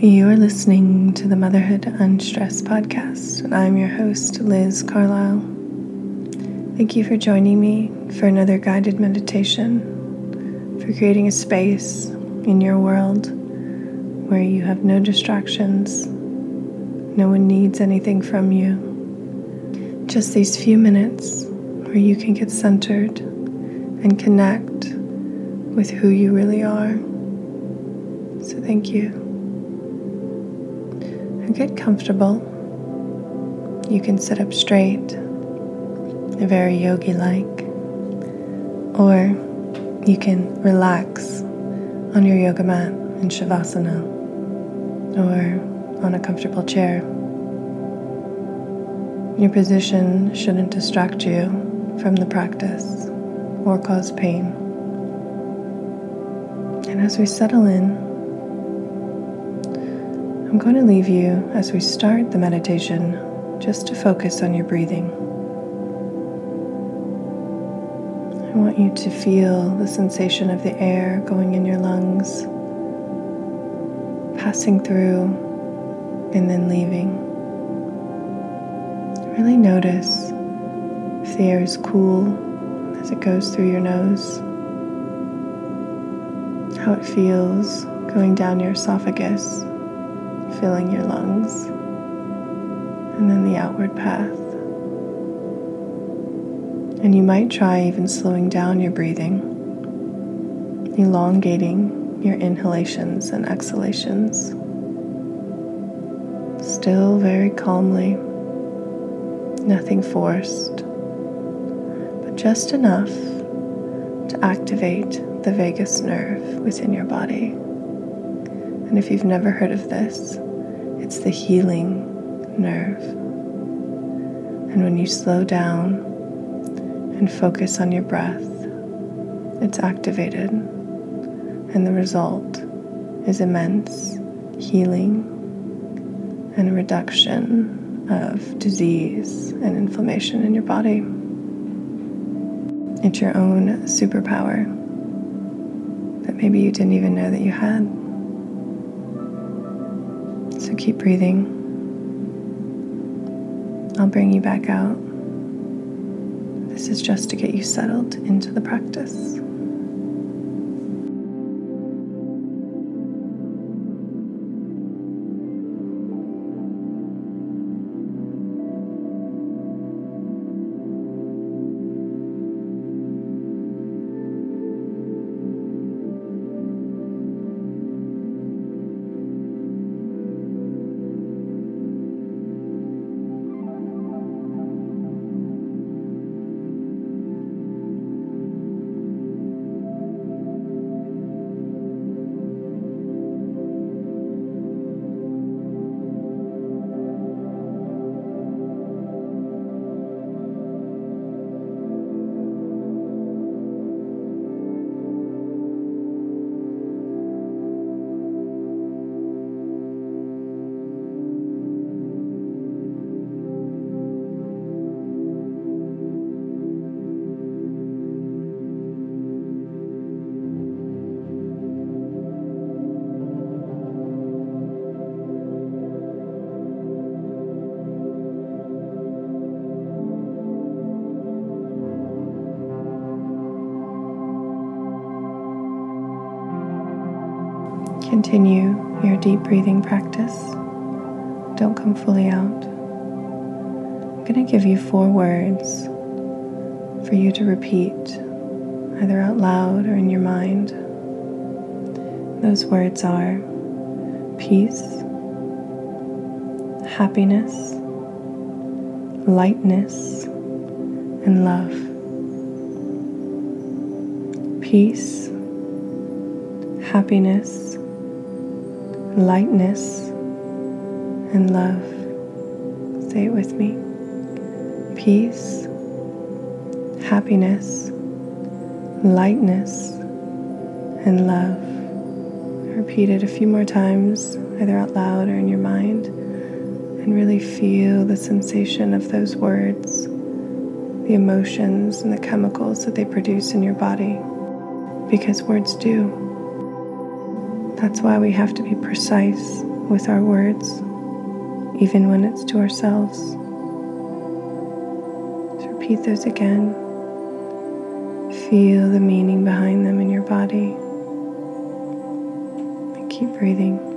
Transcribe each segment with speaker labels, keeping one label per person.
Speaker 1: You are listening to the Motherhood Unstressed podcast, and I'm your host, Liz Carlisle. Thank you for joining me for another guided meditation, for creating a space in your world where you have no distractions, no one needs anything from you. Just these few minutes where you can get centered and connect with who you really are. So, thank you get comfortable. You can sit up straight, very yogi like, or you can relax on your yoga mat in Shavasana or on a comfortable chair. Your position shouldn't distract you from the practice or cause pain. And as we settle in, I'm going to leave you as we start the meditation just to focus on your breathing. I want you to feel the sensation of the air going in your lungs, passing through, and then leaving. Really notice if the air is cool as it goes through your nose, how it feels going down your esophagus filling your lungs, and then the outward path. And you might try even slowing down your breathing, elongating your inhalations and exhalations. Still very calmly, nothing forced, but just enough to activate the vagus nerve within your body. And if you've never heard of this, it's the healing nerve. And when you slow down and focus on your breath, it's activated. And the result is immense healing and reduction of disease and inflammation in your body. It's your own superpower that maybe you didn't even know that you had. So keep breathing. I'll bring you back out. This is just to get you settled into the practice. Continue your deep breathing practice. Don't come fully out. I'm going to give you four words for you to repeat, either out loud or in your mind. Those words are peace, happiness, lightness, and love. Peace, happiness, lightness, and love. Say it with me peace, happiness, lightness, and love. Repeat it a few more times, either out loud or in your mind, and really feel the sensation of those words, the emotions and the chemicals that they produce in your body, because words do. That's why we have to be precise with our words, even when it's to ourselves. Repeat those again. Feel the meaning behind them in your body. And keep breathing.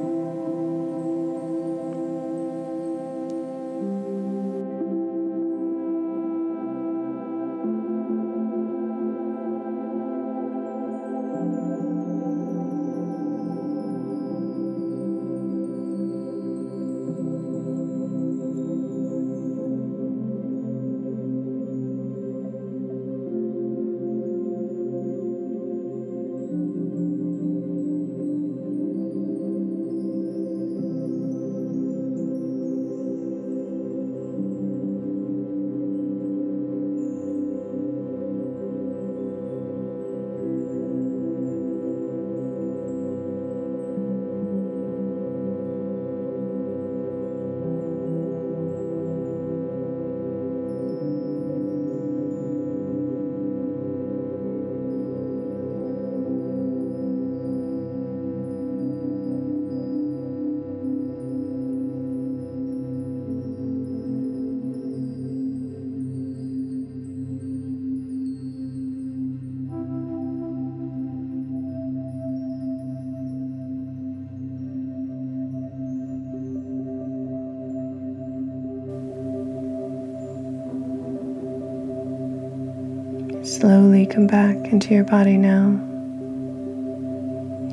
Speaker 1: Slowly come back into your body now.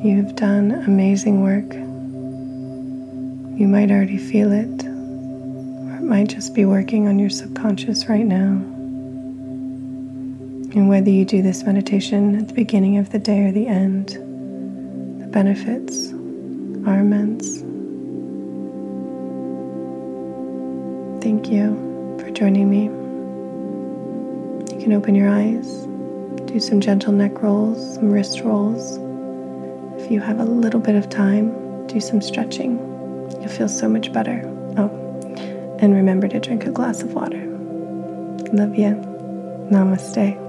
Speaker 1: You have done amazing work. You might already feel it, or it might just be working on your subconscious right now. And whether you do this meditation at the beginning of the day or the end, the benefits are immense. Thank you for joining me. Can open your eyes, do some gentle neck rolls, some wrist rolls. If you have a little bit of time, do some stretching. You'll feel so much better. Oh, and remember to drink a glass of water. Love you. Namaste.